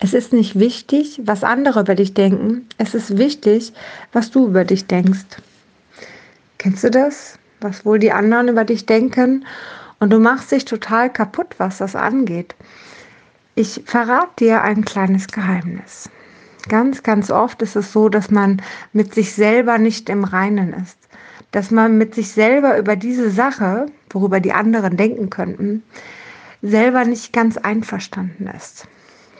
Es ist nicht wichtig, was andere über dich denken. Es ist wichtig, was du über dich denkst. Kennst du das? Was wohl die anderen über dich denken? Und du machst dich total kaputt, was das angeht. Ich verrate dir ein kleines Geheimnis. Ganz, ganz oft ist es so, dass man mit sich selber nicht im Reinen ist. Dass man mit sich selber über diese Sache, worüber die anderen denken könnten, selber nicht ganz einverstanden ist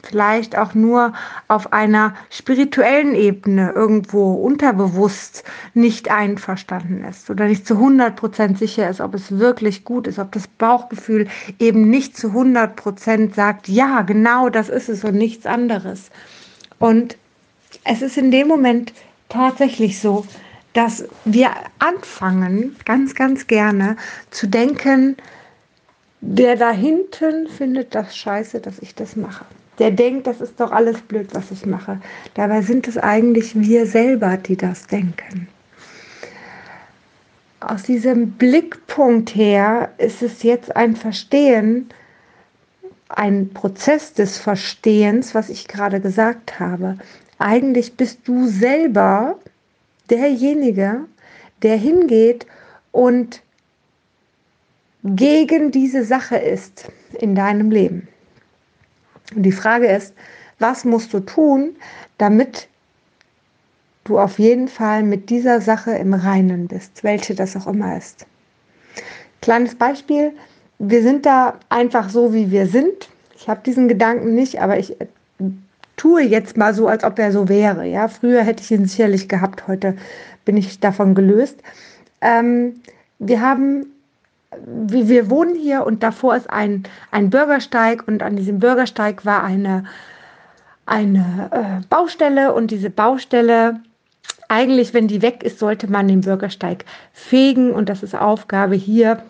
vielleicht auch nur auf einer spirituellen Ebene irgendwo unterbewusst nicht einverstanden ist oder nicht zu 100% sicher ist, ob es wirklich gut ist, ob das Bauchgefühl eben nicht zu 100% sagt, ja, genau das ist es und nichts anderes. Und es ist in dem Moment tatsächlich so, dass wir anfangen, ganz, ganz gerne zu denken, der da hinten findet das scheiße, dass ich das mache der denkt, das ist doch alles blöd, was ich mache. Dabei sind es eigentlich wir selber, die das denken. Aus diesem Blickpunkt her ist es jetzt ein Verstehen, ein Prozess des Verstehens, was ich gerade gesagt habe. Eigentlich bist du selber derjenige, der hingeht und gegen diese Sache ist in deinem Leben. Und die Frage ist, was musst du tun, damit du auf jeden Fall mit dieser Sache im Reinen bist, welche das auch immer ist. Kleines Beispiel, wir sind da einfach so, wie wir sind. Ich habe diesen Gedanken nicht, aber ich tue jetzt mal so, als ob er so wäre. Ja, früher hätte ich ihn sicherlich gehabt, heute bin ich davon gelöst. Ähm, wir haben wir, wir wohnen hier und davor ist ein, ein Bürgersteig und an diesem Bürgersteig war eine, eine äh, Baustelle und diese Baustelle, eigentlich, wenn die weg ist, sollte man den Bürgersteig fegen und das ist Aufgabe hier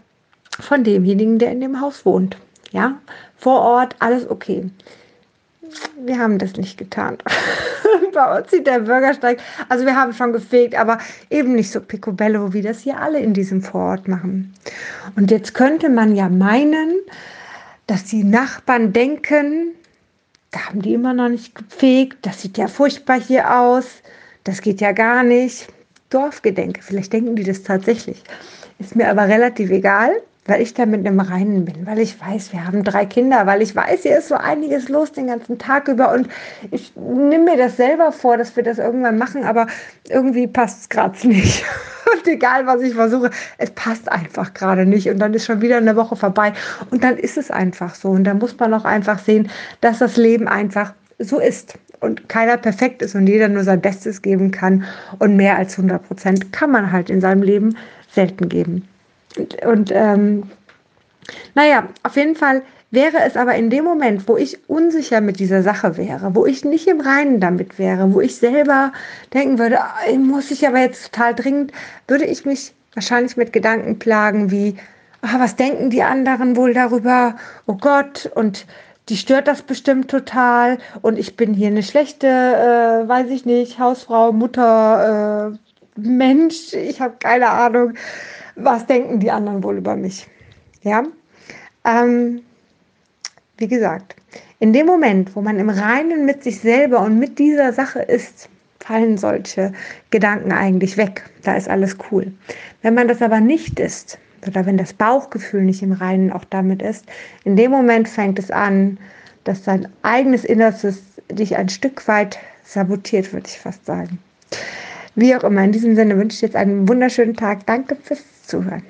von demjenigen, der in dem Haus wohnt. Ja, vor Ort alles okay wir haben das nicht getan. Bei uns sieht der Bürgersteig, also wir haben schon gefegt, aber eben nicht so picobello, wie das hier alle in diesem Vorort machen. Und jetzt könnte man ja meinen, dass die Nachbarn denken, da haben die immer noch nicht gefegt, das sieht ja furchtbar hier aus, das geht ja gar nicht. Dorfgedenke, vielleicht denken die das tatsächlich. Ist mir aber relativ egal weil ich da mit einem Reinen bin, weil ich weiß, wir haben drei Kinder, weil ich weiß, hier ist so einiges los den ganzen Tag über und ich nehme mir das selber vor, dass wir das irgendwann machen, aber irgendwie passt es gerade nicht. Und egal, was ich versuche, es passt einfach gerade nicht. Und dann ist schon wieder eine Woche vorbei. Und dann ist es einfach so. Und da muss man auch einfach sehen, dass das Leben einfach so ist und keiner perfekt ist und jeder nur sein Bestes geben kann. Und mehr als 100 Prozent kann man halt in seinem Leben selten geben. Und, ähm, naja, auf jeden Fall wäre es aber in dem Moment, wo ich unsicher mit dieser Sache wäre, wo ich nicht im Reinen damit wäre, wo ich selber denken würde, oh, muss ich aber jetzt total dringend, würde ich mich wahrscheinlich mit Gedanken plagen wie, oh, was denken die anderen wohl darüber? Oh Gott, und die stört das bestimmt total und ich bin hier eine schlechte, äh, weiß ich nicht, Hausfrau, Mutter, äh, Mensch, ich habe keine Ahnung was denken die anderen wohl über mich? Ja, ähm, wie gesagt, in dem Moment, wo man im Reinen mit sich selber und mit dieser Sache ist, fallen solche Gedanken eigentlich weg. Da ist alles cool. Wenn man das aber nicht ist, oder wenn das Bauchgefühl nicht im Reinen auch damit ist, in dem Moment fängt es an, dass dein eigenes Innerstes dich ein Stück weit sabotiert, würde ich fast sagen. Wie auch immer, in diesem Sinne wünsche ich jetzt einen wunderschönen Tag. Danke fürs Zuhören.